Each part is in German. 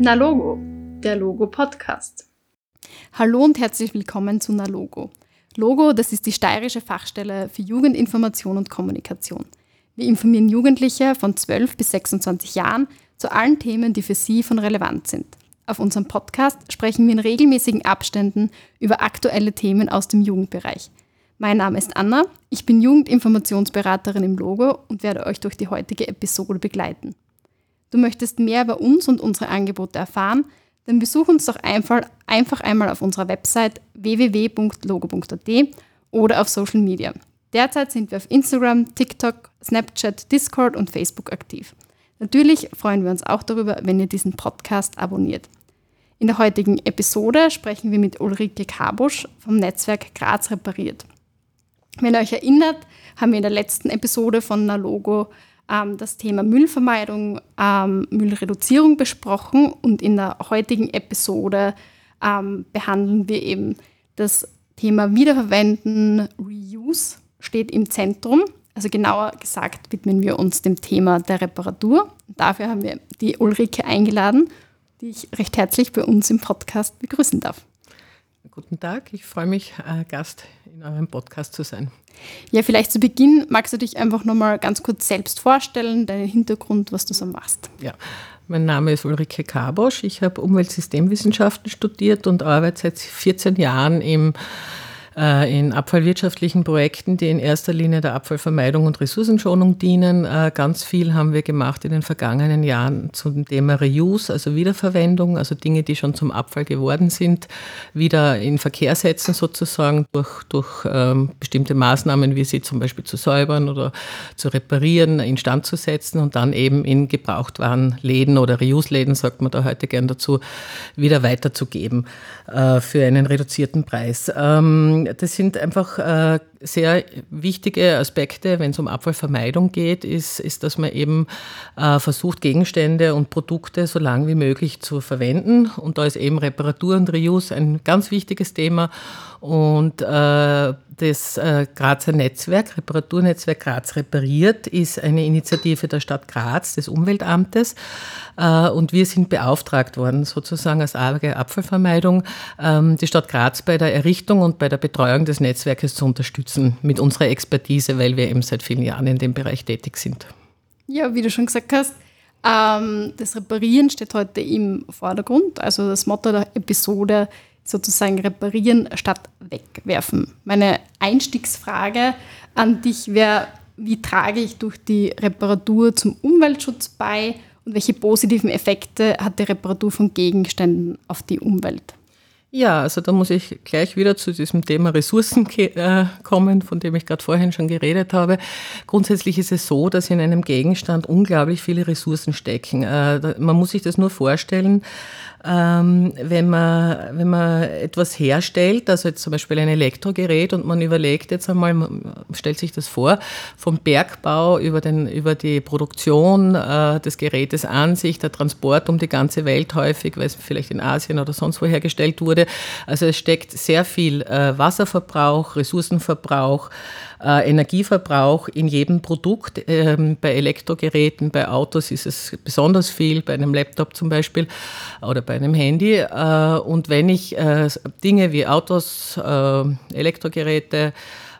Nalogo, der Logo-Podcast. Hallo und herzlich willkommen zu Nalogo. Logo, das ist die steirische Fachstelle für Jugendinformation und Kommunikation. Wir informieren Jugendliche von 12 bis 26 Jahren zu allen Themen, die für sie von Relevanz sind. Auf unserem Podcast sprechen wir in regelmäßigen Abständen über aktuelle Themen aus dem Jugendbereich. Mein Name ist Anna, ich bin Jugendinformationsberaterin im Logo und werde euch durch die heutige Episode begleiten. Du möchtest mehr über uns und unsere Angebote erfahren, dann besuch uns doch einfach, einfach einmal auf unserer Website www.logo.at oder auf Social Media. Derzeit sind wir auf Instagram, TikTok, Snapchat, Discord und Facebook aktiv. Natürlich freuen wir uns auch darüber, wenn ihr diesen Podcast abonniert. In der heutigen Episode sprechen wir mit Ulrike Kabusch vom Netzwerk Graz repariert. Wenn ihr euch erinnert, haben wir in der letzten Episode von Nalogo ähm, das Thema Müllvermeidung, ähm, Müllreduzierung besprochen und in der heutigen Episode ähm, behandeln wir eben das Thema Wiederverwenden, Reuse steht im Zentrum. Also genauer gesagt widmen wir uns dem Thema der Reparatur. Dafür haben wir die Ulrike eingeladen, die ich recht herzlich bei uns im Podcast begrüßen darf. Guten Tag, ich freue mich, äh, Gast in eurem Podcast zu sein. Ja, vielleicht zu Beginn magst du dich einfach nochmal ganz kurz selbst vorstellen, deinen Hintergrund, was du so machst. Ja, mein Name ist Ulrike Kabosch. Ich habe Umweltsystemwissenschaften studiert und arbeite seit 14 Jahren im in abfallwirtschaftlichen Projekten, die in erster Linie der Abfallvermeidung und Ressourcenschonung dienen. Äh, ganz viel haben wir gemacht in den vergangenen Jahren zum Thema Reuse, also Wiederverwendung, also Dinge, die schon zum Abfall geworden sind, wieder in Verkehr setzen sozusagen durch, durch ähm, bestimmte Maßnahmen, wie sie zum Beispiel zu säubern oder zu reparieren, instand zu setzen und dann eben in Gebrauchtwarenläden oder Reuse-Läden, sagt man da heute gern dazu, wieder weiterzugeben äh, für einen reduzierten Preis. Ähm, das sind einfach äh, sehr wichtige Aspekte, wenn es um Abfallvermeidung geht, ist, ist dass man eben äh, versucht, Gegenstände und Produkte so lange wie möglich zu verwenden. Und da ist eben Reparatur und Reuse ein ganz wichtiges Thema. Und äh, das äh, Grazer Netzwerk, Reparaturnetzwerk Graz repariert, ist eine Initiative der Stadt Graz, des Umweltamtes. Äh, und wir sind beauftragt worden, sozusagen als AG Abfallvermeidung, ähm, die Stadt Graz bei der Errichtung und bei der Betreuung des Netzwerkes zu unterstützen mit unserer Expertise, weil wir eben seit vielen Jahren in dem Bereich tätig sind. Ja, wie du schon gesagt hast, ähm, das Reparieren steht heute im Vordergrund. Also das Motto der Episode sozusagen reparieren statt wegwerfen. Meine Einstiegsfrage an dich wäre, wie trage ich durch die Reparatur zum Umweltschutz bei und welche positiven Effekte hat die Reparatur von Gegenständen auf die Umwelt? Ja, also da muss ich gleich wieder zu diesem Thema Ressourcen äh, kommen, von dem ich gerade vorhin schon geredet habe. Grundsätzlich ist es so, dass in einem Gegenstand unglaublich viele Ressourcen stecken. Äh, man muss sich das nur vorstellen, ähm, wenn, man, wenn man etwas herstellt, also jetzt zum Beispiel ein Elektrogerät und man überlegt jetzt einmal, stellt sich das vor, vom Bergbau über, den, über die Produktion äh, des Gerätes an sich, der Transport um die ganze Welt häufig, weil es vielleicht in Asien oder sonst wo hergestellt wurde. Also es steckt sehr viel äh, Wasserverbrauch, Ressourcenverbrauch, äh, Energieverbrauch in jedem Produkt. Ähm, bei Elektrogeräten, bei Autos ist es besonders viel, bei einem Laptop zum Beispiel oder bei einem Handy. Äh, und wenn ich äh, Dinge wie Autos, äh, Elektrogeräte,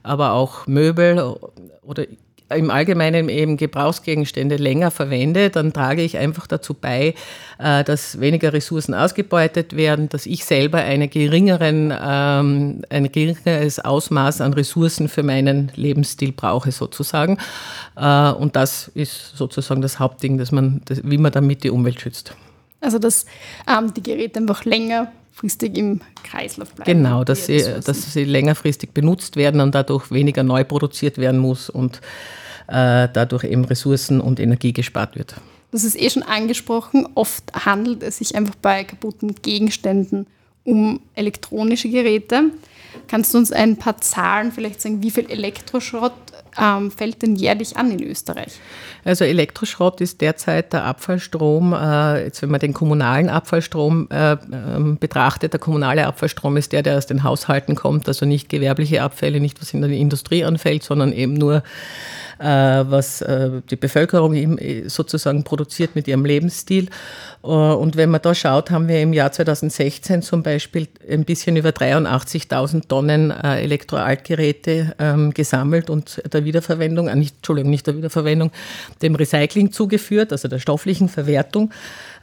aber auch Möbel oder im Allgemeinen eben Gebrauchsgegenstände länger verwende, dann trage ich einfach dazu bei, äh, dass weniger Ressourcen ausgebeutet werden, dass ich selber eine geringeren, ähm, ein geringeres Ausmaß an Ressourcen für meinen Lebensstil brauche sozusagen. Äh, und das ist sozusagen das Hauptding, dass man, wie man damit die Umwelt schützt. Also dass ähm, die Geräte einfach länger langfristig im Kreislauf bleiben. Genau, dass sie, dass sie längerfristig benutzt werden und dadurch weniger neu produziert werden muss und äh, dadurch eben Ressourcen und Energie gespart wird. Das ist eh schon angesprochen. Oft handelt es sich einfach bei kaputten Gegenständen um elektronische Geräte. Kannst du uns ein paar Zahlen vielleicht sagen, wie viel Elektroschrott ähm, fällt denn jährlich an in Österreich? Also Elektroschrott ist derzeit der Abfallstrom, äh, jetzt wenn man den kommunalen Abfallstrom äh, ähm, betrachtet, der kommunale Abfallstrom ist der, der aus den Haushalten kommt, also nicht gewerbliche Abfälle, nicht was in der Industrie anfällt, sondern eben nur was die Bevölkerung sozusagen produziert mit ihrem Lebensstil. Und wenn man da schaut, haben wir im Jahr 2016 zum Beispiel ein bisschen über 83.000 Tonnen Elektroaltgeräte ähm, gesammelt und der Wiederverwendung, nicht, Entschuldigung, nicht der Wiederverwendung, dem Recycling zugeführt, also der stofflichen Verwertung.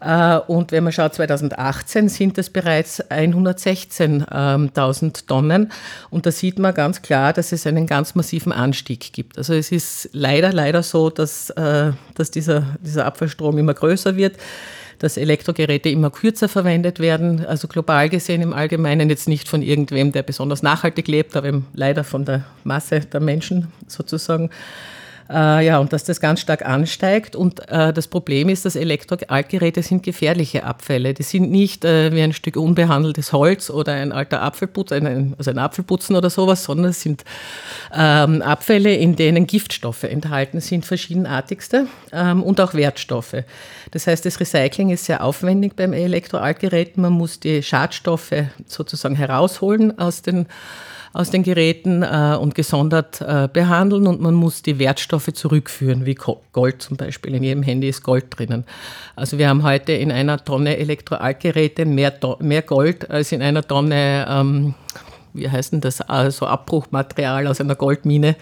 Äh, und wenn man schaut, 2018 sind es bereits 116.000 Tonnen. Und da sieht man ganz klar, dass es einen ganz massiven Anstieg gibt. Also es ist leider, leider so, dass, äh, dass dieser, dieser Abfallstrom immer größer wird dass Elektrogeräte immer kürzer verwendet werden, also global gesehen im Allgemeinen jetzt nicht von irgendwem, der besonders nachhaltig lebt, aber eben leider von der Masse der Menschen sozusagen. Äh, ja, und dass das ganz stark ansteigt. Und äh, das Problem ist, dass Elektroaltgeräte sind gefährliche Abfälle. Die sind nicht äh, wie ein Stück unbehandeltes Holz oder ein alter Apfelputz, ein, also ein Apfelputzen oder sowas, sondern es sind ähm, Abfälle, in denen Giftstoffe enthalten sind, verschiedenartigste ähm, und auch Wertstoffe. Das heißt, das Recycling ist sehr aufwendig beim Elektroaltgerät. Man muss die Schadstoffe sozusagen herausholen aus den aus den Geräten äh, und gesondert äh, behandeln und man muss die Wertstoffe zurückführen, wie Gold zum Beispiel. In jedem Handy ist Gold drinnen. Also wir haben heute in einer Tonne Elektroaltgeräte mehr, mehr Gold als in einer Tonne, ähm, wie heißt denn das, also Abbruchmaterial aus einer Goldmine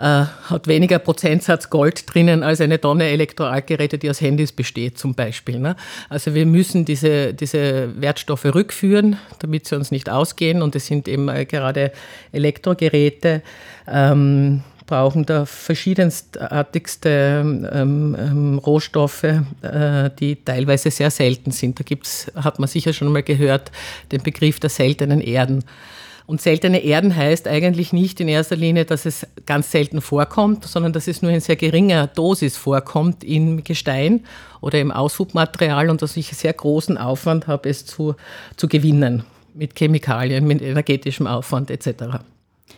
äh, hat weniger Prozentsatz Gold drinnen als eine Tonne Elektroaltgeräte, die aus Handys besteht zum Beispiel. Ne? Also wir müssen diese, diese Wertstoffe rückführen, damit sie uns nicht ausgehen. Und es sind eben äh, gerade Elektrogeräte. Ähm, brauchen da verschiedenstartigste ähm, ähm, Rohstoffe, äh, die teilweise sehr selten sind. Da gibt's, hat man sicher schon mal gehört, den Begriff der seltenen Erden. Und seltene Erden heißt eigentlich nicht in erster Linie, dass es ganz selten vorkommt, sondern dass es nur in sehr geringer Dosis vorkommt im Gestein oder im Aushubmaterial und dass ich sehr großen Aufwand habe, es zu, zu gewinnen mit Chemikalien, mit energetischem Aufwand etc.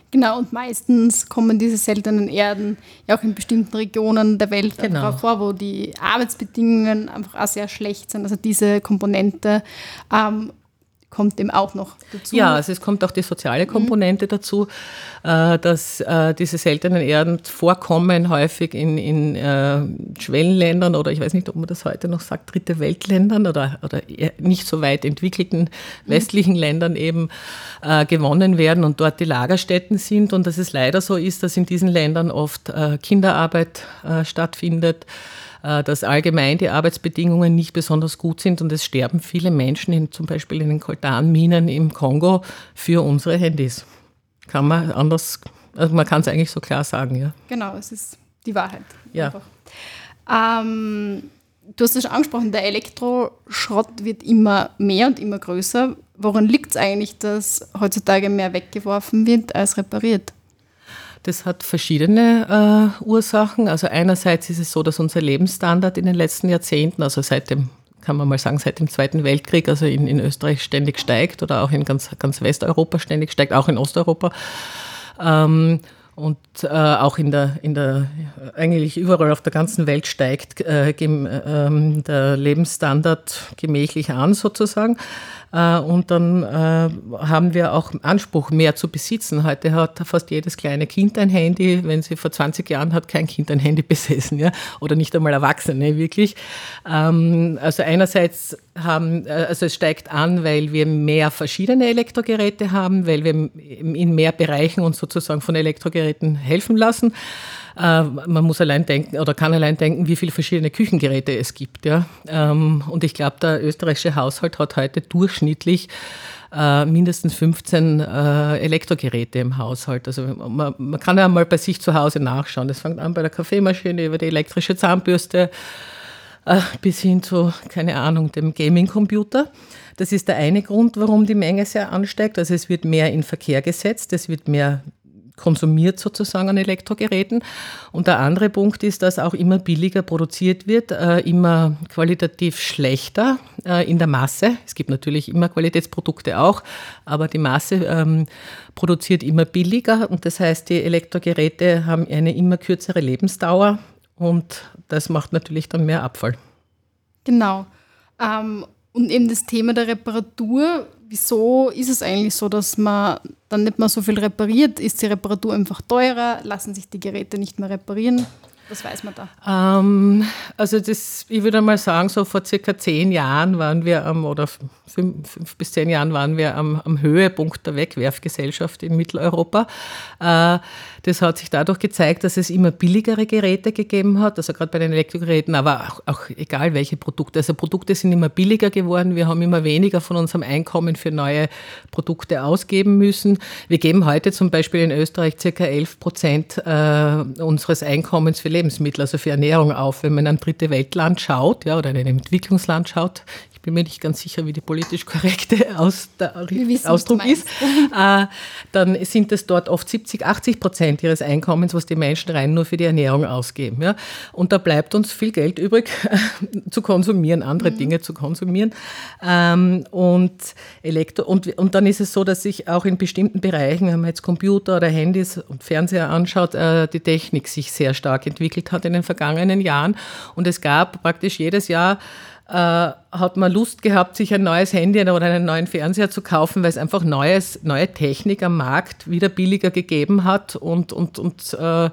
Genau, und meistens kommen diese seltenen Erden ja auch in bestimmten Regionen der Welt genau. vor, wo die Arbeitsbedingungen einfach auch sehr schlecht sind. Also diese Komponente ähm, kommt dem auch noch dazu. Ja, also es kommt auch die soziale Komponente mhm. dazu, äh, dass äh, diese seltenen Erden vorkommen häufig in, in äh, Schwellenländern oder ich weiß nicht, ob man das heute noch sagt, dritte Weltländern oder, oder nicht so weit entwickelten mhm. westlichen mhm. Ländern eben gewonnen werden und dort die Lagerstätten sind und dass es leider so ist, dass in diesen Ländern oft Kinderarbeit stattfindet dass allgemein die Arbeitsbedingungen nicht besonders gut sind und es sterben viele Menschen, in, zum Beispiel in den Koltanminen im Kongo, für unsere Handys. Kann man anders, also man kann es eigentlich so klar sagen, ja. Genau, es ist die Wahrheit. Ja. Ähm, du hast es schon angesprochen, der Elektroschrott wird immer mehr und immer größer. Woran liegt es eigentlich, dass heutzutage mehr weggeworfen wird als repariert? Das hat verschiedene äh, Ursachen. Also einerseits ist es so, dass unser Lebensstandard in den letzten Jahrzehnten, also seit dem kann man mal sagen, seit dem Zweiten Weltkrieg, also in, in Österreich ständig steigt oder auch in ganz, ganz Westeuropa ständig steigt, auch in Osteuropa. Ähm, und äh, auch in der, in der, eigentlich überall auf der ganzen Welt steigt äh, äh, der Lebensstandard gemächlich an sozusagen. Äh, und dann äh, haben wir auch Anspruch, mehr zu besitzen. Heute hat fast jedes kleine Kind ein Handy. Wenn sie vor 20 Jahren hat kein Kind ein Handy besessen, ja, oder nicht einmal Erwachsene wirklich. Ähm, also einerseits haben, äh, also es steigt an, weil wir mehr verschiedene Elektrogeräte haben, weil wir in mehr Bereichen uns sozusagen von Elektrogeräten helfen lassen. Äh, man muss allein denken oder kann allein denken, wie viele verschiedene Küchengeräte es gibt. Ja? Ähm, und ich glaube, der österreichische Haushalt hat heute durchschnittlich äh, mindestens 15 äh, Elektrogeräte im Haushalt. Also man, man, kann ja mal bei sich zu Hause nachschauen. Das fängt an bei der Kaffeemaschine über die elektrische Zahnbürste bis hin zu, keine Ahnung, dem Gaming-Computer. Das ist der eine Grund, warum die Menge sehr ansteigt. Also es wird mehr in Verkehr gesetzt, es wird mehr konsumiert sozusagen an Elektrogeräten. Und der andere Punkt ist, dass auch immer billiger produziert wird, äh, immer qualitativ schlechter äh, in der Masse. Es gibt natürlich immer Qualitätsprodukte auch, aber die Masse ähm, produziert immer billiger und das heißt, die Elektrogeräte haben eine immer kürzere Lebensdauer und das macht natürlich dann mehr Abfall. Genau. Ähm, und eben das Thema der Reparatur wieso ist es eigentlich so, dass man dann nicht mehr so viel repariert? Ist die Reparatur einfach teurer? Lassen sich die Geräte nicht mehr reparieren? Was weiß man da? Ähm, also das, ich würde mal sagen, so vor circa zehn Jahren waren wir am, oder fünf, fünf bis zehn Jahren waren wir am, am Höhepunkt der Wegwerfgesellschaft in Mitteleuropa. Äh, das hat sich dadurch gezeigt, dass es immer billigere Geräte gegeben hat, also gerade bei den Elektrogeräten, aber auch, auch egal welche Produkte. Also Produkte sind immer billiger geworden. Wir haben immer weniger von unserem Einkommen für neue Produkte ausgeben müssen. Wir geben heute zum Beispiel in Österreich circa 11 Prozent äh, unseres Einkommens für Lebensmittel, also für Ernährung auf. Wenn man in ein dritte Weltland schaut, ja, oder in ein Entwicklungsland schaut, bin mir nicht ganz sicher, wie die politisch korrekte Aus wissen, Ausdruck ist, äh, dann sind es dort oft 70, 80 Prozent ihres Einkommens, was die Menschen rein nur für die Ernährung ausgeben. Ja? Und da bleibt uns viel Geld übrig zu konsumieren, andere mhm. Dinge zu konsumieren. Ähm, und, Elektro und, und dann ist es so, dass sich auch in bestimmten Bereichen, wenn man jetzt Computer oder Handys und Fernseher anschaut, äh, die Technik sich sehr stark entwickelt hat in den vergangenen Jahren. Und es gab praktisch jedes Jahr äh, hat man Lust gehabt, sich ein neues Handy oder einen neuen Fernseher zu kaufen, weil es einfach neues, neue Technik am Markt wieder billiger gegeben hat und, und, und äh,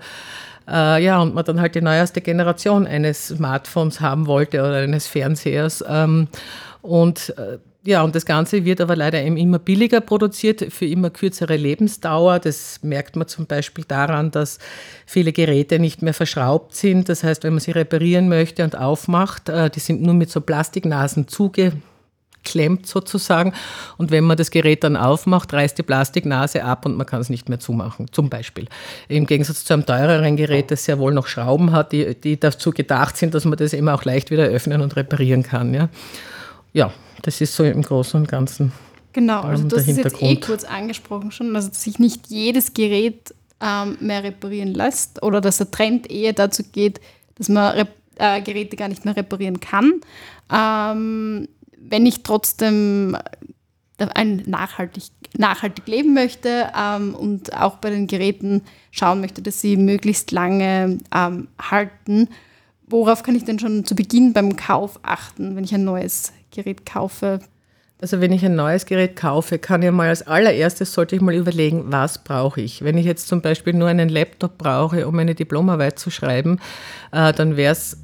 äh, ja, und man dann halt die neueste Generation eines Smartphones haben wollte oder eines Fernsehers. Ähm, und äh, ja, und das Ganze wird aber leider eben immer billiger produziert, für immer kürzere Lebensdauer. Das merkt man zum Beispiel daran, dass viele Geräte nicht mehr verschraubt sind. Das heißt, wenn man sie reparieren möchte und aufmacht, äh, die sind nur mit so Plastiknasen zugeklemmt sozusagen. Und wenn man das Gerät dann aufmacht, reißt die Plastiknase ab und man kann es nicht mehr zumachen, zum Beispiel. Im Gegensatz zu einem teureren Gerät, das sehr wohl noch Schrauben hat, die, die dazu gedacht sind, dass man das immer auch leicht wieder öffnen und reparieren kann. Ja, ja das ist so im Großen und Ganzen. Genau, also das ist jetzt eh kurz angesprochen schon, also dass sich nicht jedes Gerät ähm, mehr reparieren lässt oder dass der Trend eher dazu geht, dass man äh, Geräte gar nicht mehr reparieren kann. Ähm, wenn ich trotzdem äh, ein nachhaltig, nachhaltig leben möchte ähm, und auch bei den Geräten schauen möchte, dass sie möglichst lange ähm, halten, worauf kann ich denn schon zu Beginn beim Kauf achten, wenn ich ein neues Gerät kaufe? Also wenn ich ein neues Gerät kaufe, kann ich mal als allererstes sollte ich mal überlegen, was brauche ich. Wenn ich jetzt zum Beispiel nur einen Laptop brauche, um eine Diplomarbeit zu schreiben, äh, dann wäre es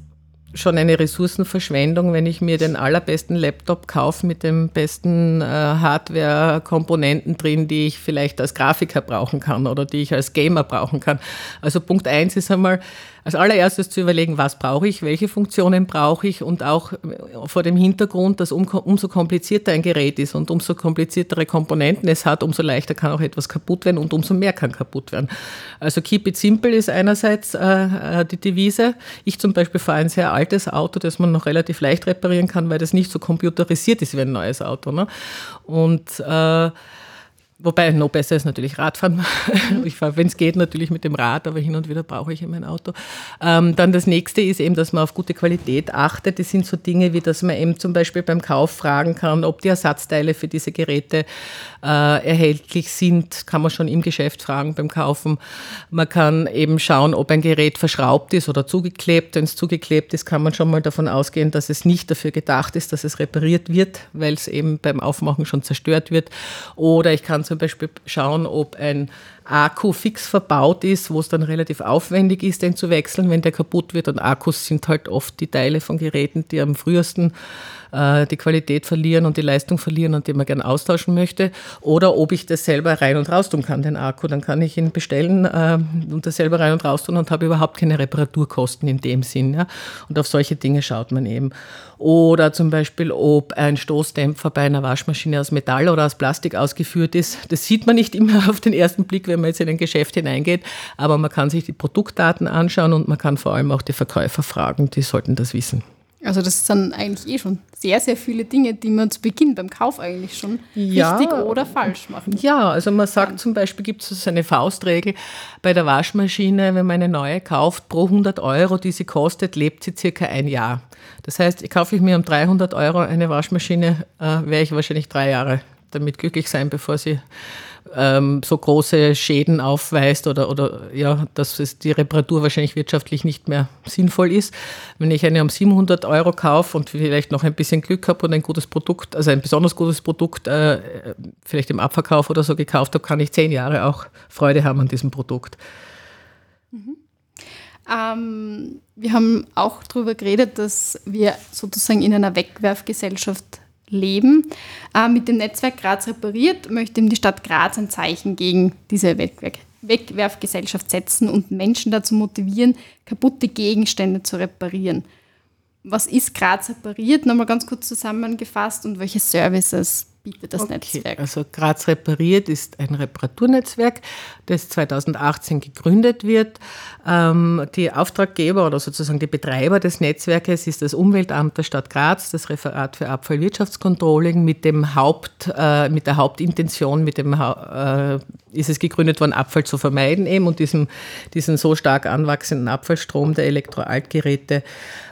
schon eine Ressourcenverschwendung, wenn ich mir den allerbesten Laptop kaufe mit den besten äh, Hardware-Komponenten drin, die ich vielleicht als Grafiker brauchen kann oder die ich als Gamer brauchen kann. Also Punkt eins ist einmal, als allererstes zu überlegen, was brauche ich, welche Funktionen brauche ich und auch äh, vor dem Hintergrund, dass um, umso komplizierter ein Gerät ist und umso kompliziertere Komponenten es hat, umso leichter kann auch etwas kaputt werden und umso mehr kann kaputt werden. Also keep it simple ist einerseits äh, äh die Devise. Ich zum Beispiel fahre ein sehr altes Auto, das man noch relativ leicht reparieren kann, weil das nicht so computerisiert ist wie ein neues Auto. Ne? Und äh, Wobei noch besser ist natürlich Radfahren. Ich fahre, wenn es geht, natürlich mit dem Rad, aber hin und wieder brauche ich immer ein Auto. Ähm, dann das nächste ist eben, dass man auf gute Qualität achtet. Das sind so Dinge, wie dass man eben zum Beispiel beim Kauf fragen kann, ob die Ersatzteile für diese Geräte erhältlich sind. Kann man schon im Geschäft fragen beim Kaufen. Man kann eben schauen, ob ein Gerät verschraubt ist oder zugeklebt. Wenn es zugeklebt ist, kann man schon mal davon ausgehen, dass es nicht dafür gedacht ist, dass es repariert wird, weil es eben beim Aufmachen schon zerstört wird. Oder ich kann zum Beispiel schauen, ob ein Akku fix verbaut ist, wo es dann relativ aufwendig ist, den zu wechseln, wenn der kaputt wird. Und Akkus sind halt oft die Teile von Geräten, die am frühesten äh, die Qualität verlieren und die Leistung verlieren und die man gerne austauschen möchte. Oder ob ich das selber rein und raus tun kann, den Akku. Dann kann ich ihn bestellen äh, und das selber rein und raus tun und habe überhaupt keine Reparaturkosten in dem Sinn. Ja? Und auf solche Dinge schaut man eben. Oder zum Beispiel, ob ein Stoßdämpfer bei einer Waschmaschine aus Metall oder aus Plastik ausgeführt ist. Das sieht man nicht immer auf den ersten Blick, wenn man jetzt in ein Geschäft hineingeht, aber man kann sich die Produktdaten anschauen und man kann vor allem auch die Verkäufer fragen, die sollten das wissen. Also das sind eigentlich eh schon sehr, sehr viele Dinge, die man zu Beginn beim Kauf eigentlich schon ja, richtig oder falsch macht. Ja, also man sagt zum Beispiel, gibt es so eine Faustregel bei der Waschmaschine, wenn man eine neue kauft, pro 100 Euro, die sie kostet, lebt sie circa ein Jahr. Das heißt, kaufe ich mir um 300 Euro eine Waschmaschine, äh, werde ich wahrscheinlich drei Jahre damit glücklich sein, bevor sie ähm, so große Schäden aufweist oder, oder ja, dass es die Reparatur wahrscheinlich wirtschaftlich nicht mehr sinnvoll ist. Wenn ich eine um 700 Euro kaufe und vielleicht noch ein bisschen Glück habe und ein gutes Produkt, also ein besonders gutes Produkt äh, vielleicht im Abverkauf oder so gekauft habe, kann ich zehn Jahre auch Freude haben an diesem Produkt. Ähm, wir haben auch darüber geredet, dass wir sozusagen in einer Wegwerfgesellschaft leben. Äh, mit dem Netzwerk Graz repariert möchte die Stadt Graz ein Zeichen gegen diese Wegwerf Wegwerfgesellschaft setzen und Menschen dazu motivieren, kaputte Gegenstände zu reparieren. Was ist Graz repariert? Nochmal ganz kurz zusammengefasst und welche Services bietet das okay. Netzwerk? Also Graz repariert ist ein Reparaturnetzwerk, das 2018 gegründet wird. Ähm, die Auftraggeber oder sozusagen die Betreiber des Netzwerkes ist das Umweltamt der Stadt Graz, das Referat für Abfallwirtschaftscontrolling mit dem Haupt, äh, mit der Hauptintention, mit dem äh, ist es gegründet worden, Abfall zu vermeiden eben und diesem, diesen so stark anwachsenden Abfallstrom der Elektroaltgeräte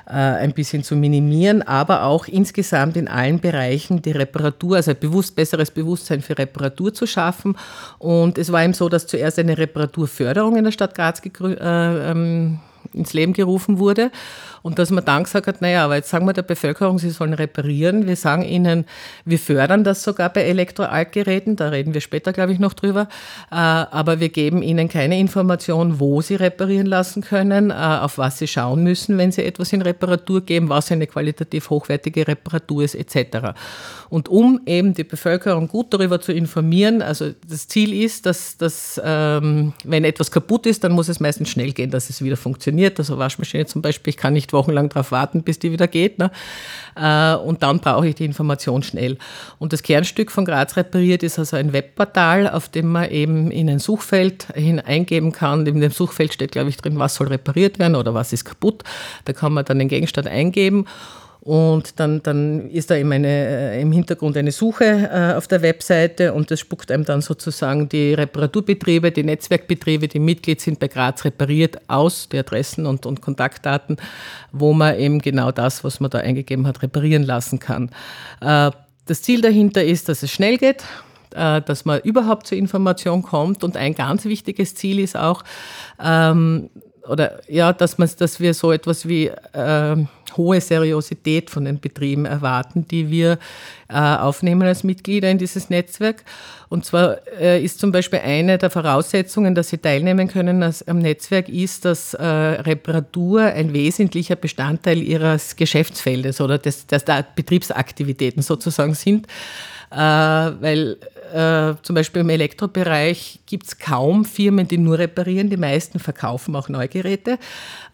äh, ein bisschen zu minimieren, aber auch insgesamt in allen Bereichen die Reparatur, also bewusst besseres Bewusstsein für Reparatur zu schaffen. Und es war eben so, dass zuerst eine Reparaturförderung in der Stadt Graz äh, ähm, ins Leben gerufen wurde. Und dass man dann gesagt hat, naja, aber jetzt sagen wir der Bevölkerung, sie sollen reparieren. Wir sagen ihnen, wir fördern das sogar bei Elektroaltgeräten, da reden wir später, glaube ich, noch drüber. Äh, aber wir geben ihnen keine Information, wo sie reparieren lassen können, äh, auf was sie schauen müssen, wenn sie etwas in Reparatur geben, was eine qualitativ hochwertige Reparatur ist, etc. Und um eben die Bevölkerung gut darüber zu informieren, also das Ziel ist, dass, dass ähm, wenn etwas kaputt ist, dann muss es meistens schnell gehen, dass es wieder funktioniert. Also Waschmaschine zum Beispiel, ich kann nicht wochenlang darauf warten, bis die wieder geht. Ne? Äh, und dann brauche ich die Information schnell. Und das Kernstück von Graz repariert ist also ein Webportal, auf dem man eben in ein Suchfeld hineingeben kann. In dem Suchfeld steht, glaube ich, drin, was soll repariert werden oder was ist kaputt. Da kann man dann den Gegenstand eingeben und dann, dann ist da eben eine, äh, im Hintergrund eine Suche äh, auf der Webseite und das spuckt einem dann sozusagen die Reparaturbetriebe, die Netzwerkbetriebe, die Mitglied sind bei Graz repariert, aus, die Adressen und, und Kontaktdaten, wo man eben genau das, was man da eingegeben hat, reparieren lassen kann. Äh, das Ziel dahinter ist, dass es schnell geht, dass man überhaupt zur Information kommt und ein ganz wichtiges Ziel ist auch, ähm, oder ja, dass, man, dass wir so etwas wie äh, hohe Seriosität von den Betrieben erwarten, die wir äh, aufnehmen als Mitglieder in dieses Netzwerk. Und zwar äh, ist zum Beispiel eine der Voraussetzungen, dass sie teilnehmen können am Netzwerk, ist, dass äh, Reparatur ein wesentlicher Bestandteil ihres Geschäftsfeldes oder des, des der Betriebsaktivitäten sozusagen sind. Äh, weil äh, zum Beispiel im Elektrobereich gibt es kaum Firmen, die nur reparieren. Die meisten verkaufen auch Neugeräte.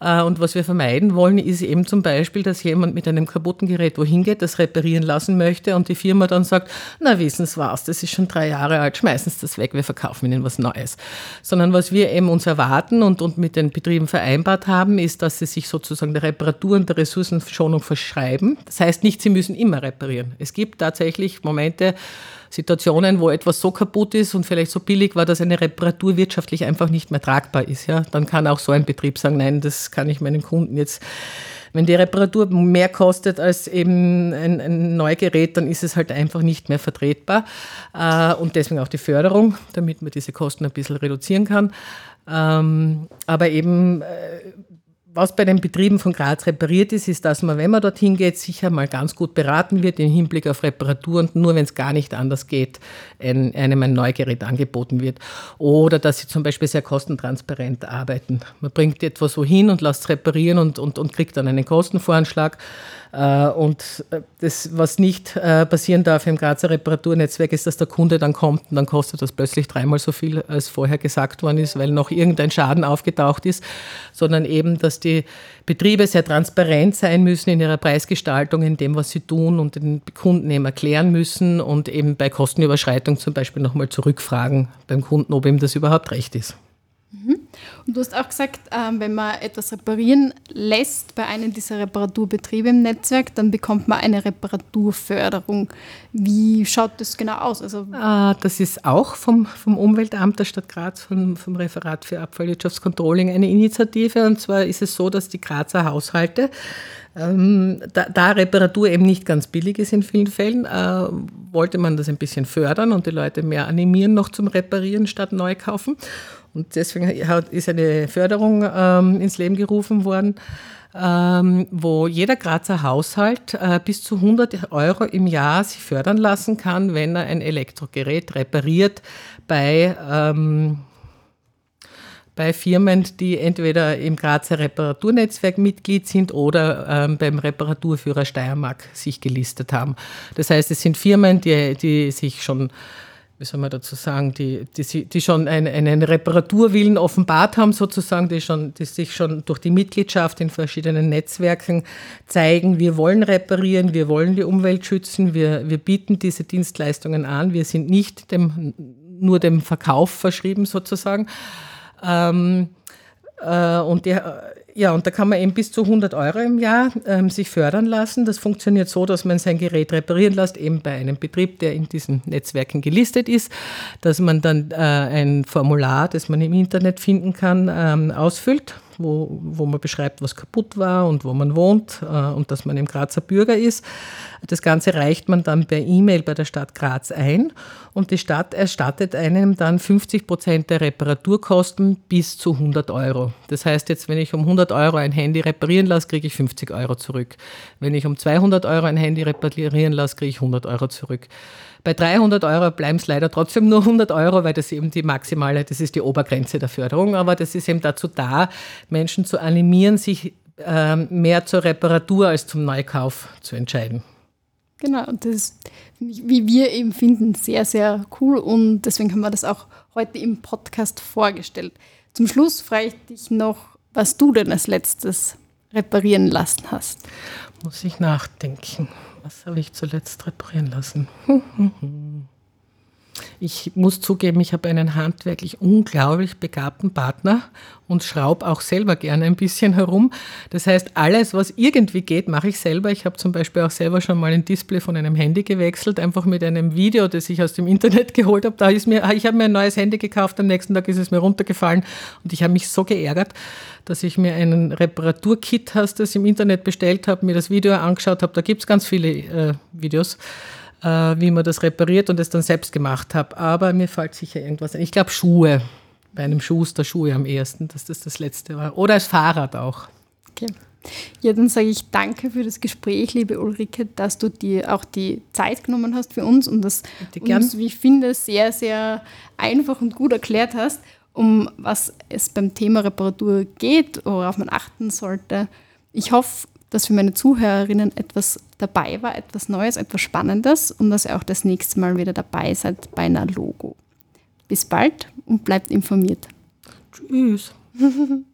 Äh, und was wir vermeiden wollen, ist eben zum Beispiel, dass jemand mit einem kaputten Gerät wohin geht, das reparieren lassen möchte und die Firma dann sagt, na wissen Sie was, das ist schon drei Jahre alt, schmeißen Sie das weg, wir verkaufen Ihnen was Neues. Sondern was wir eben uns erwarten und, und mit den Betrieben vereinbart haben, ist, dass sie sich sozusagen der Reparatur und der Ressourcenschonung verschreiben. Das heißt nicht, sie müssen immer reparieren. Es gibt tatsächlich Momente, Situationen, wo etwas so kaputt ist und vielleicht so billig war, dass eine Reparatur wirtschaftlich einfach nicht mehr tragbar ist. Ja? Dann kann auch so ein Betrieb sagen, nein, das kann ich meinen Kunden jetzt wenn die Reparatur mehr kostet als eben ein, ein Neugerät, dann ist es halt einfach nicht mehr vertretbar. Äh, und deswegen auch die Förderung, damit man diese Kosten ein bisschen reduzieren kann. Ähm, aber eben äh, was bei den Betrieben von Graz repariert ist, ist, dass man, wenn man dorthin geht, sicher mal ganz gut beraten wird im Hinblick auf Reparatur und nur wenn es gar nicht anders geht, ein, einem ein Neugerät angeboten wird. Oder dass sie zum Beispiel sehr kostentransparent arbeiten. Man bringt etwas wohin und lässt es reparieren und, und, und kriegt dann einen Kostenvoranschlag. Äh, und äh, das, was nicht äh, passieren darf im Grazer Reparaturnetzwerk, ist, dass der Kunde dann kommt und dann kostet das plötzlich dreimal so viel, als vorher gesagt worden ist, weil noch irgendein Schaden aufgetaucht ist, sondern eben, dass die Betriebe sehr transparent sein müssen in ihrer Preisgestaltung, in dem, was sie tun und den Kunden eben erklären müssen und eben bei Kostenüberschreitung zum Beispiel nochmal zurückfragen beim Kunden, ob ihm das überhaupt recht ist. Mhm. Und du hast auch gesagt, ähm, wenn man etwas reparieren lässt bei einem dieser Reparaturbetriebe im Netzwerk, dann bekommt man eine Reparaturförderung. Wie schaut das genau aus? Also ah, das ist auch vom, vom Umweltamt der Stadt Graz, vom, vom Referat für Abfallwirtschaftscontrolling eine Initiative. Und zwar ist es so, dass die Grazer Haushalte Ähm, da, da, Reparatur eben nicht ganz billig ist in vielen Fällen, äh, wollte man das ein bisschen fördern und die Leute mehr animieren, noch zum Reparieren statt neu kaufen. Und deswegen ist eine Förderung ähm, ins Leben gerufen worden, ähm, wo jeder Grazer Haushalt äh, bis zu 100 Euro im Jahr sich fördern lassen kann, wenn er ein Elektrogerät repariert bei ähm, bei Firmen, die entweder im Grazer Reparaturnetzwerk Mitglied sind oder ähm, beim Reparaturführer Steiermark sich gelistet haben. Das heißt, es sind Firmen, die, die sich schon wie soll man dazu sagen, die, die, die schon einen, einen Reparaturwillen offenbart haben, sozusagen, die, schon, die sich schon durch die Mitgliedschaft in verschiedenen Netzwerken zeigen, wir wollen reparieren, wir wollen die Umwelt schützen, wir, wir bieten diese Dienstleistungen an, wir sind nicht dem, nur dem Verkauf verschrieben, sozusagen. Ähm, äh, und die, ja, und da kann man eben bis zu 100 Euro im Jahr ähm, sich fördern lassen. Das funktioniert so, dass man sein Gerät reparieren lässt, eben bei einem Betrieb, der in diesen Netzwerken gelistet ist, dass man dann äh, ein Formular, das man im Internet finden kann, ähm, ausfüllt wo, wo man beschreibt, was kaputt war und wo man wohnt äh, und dass man im Grazer Bürger ist. Das Ganze reicht man dann per E-Mail bei der Stadt Graz ein und die Stadt erstattet einem dann 50 Prozent der Reparaturkosten bis zu 100 Euro. Das heißt jetzt, wenn ich um 100 Euro ein Handy reparieren lasse, kriege ich 50 Euro zurück. Wenn ich um 200 Euro ein Handy reparieren lasse, kriege ich 100 Euro zurück. Bei 300 Euro bleiben es leider trotzdem nur 100 Euro, weil das eben die maximale, das ist die Obergrenze der Förderung. Aber das ist eben dazu da, Menschen zu animieren, sich ähm, mehr zur Reparatur als zum Neukauf zu entscheiden. Genau, und das ist, wie wir eben finden, sehr, sehr cool und deswegen haben wir das auch heute im Podcast vorgestellt. Zum Schluss frage ich dich noch, was du denn als letztes reparieren lassen hast. Muss ich nachdenken. Was habe ich zuletzt reparieren lassen? Ich muss zugeben, ich habe einen handwerklich unglaublich begabten Partner und schraube auch selber gerne ein bisschen herum. Das heißt, alles, was irgendwie geht, mache ich selber. Ich habe zum Beispiel auch selber schon mal ein Display von einem Handy gewechselt, einfach mit einem Video, das ich aus dem Internet geholt habe. Da ist mir, ich habe mir ein neues Handy gekauft, am nächsten Tag ist es mir runtergefallen und ich habe mich so geärgert, dass ich mir einen Reparaturkit, hast das im Internet bestellt habe, mir das Video angeschaut habe. Da gibt es ganz viele äh, Videos wie man das repariert und es dann selbst gemacht habe. Aber mir fällt sicher irgendwas ein. Ich glaube Schuhe. Bei einem Schuster Schuhe am ersten, dass das das letzte war. Oder als Fahrrad auch. Okay. Ja, dann sage ich danke für das Gespräch, liebe Ulrike, dass du dir auch die Zeit genommen hast für uns und das uns, wie ich finde, sehr, sehr einfach und gut erklärt hast, um was es beim Thema Reparatur geht, worauf man achten sollte. Ich hoffe, dass für meine Zuhörerinnen etwas dabei war, etwas Neues, etwas Spannendes und dass ihr auch das nächste Mal wieder dabei seid bei einer Logo. Bis bald und bleibt informiert. Tschüss.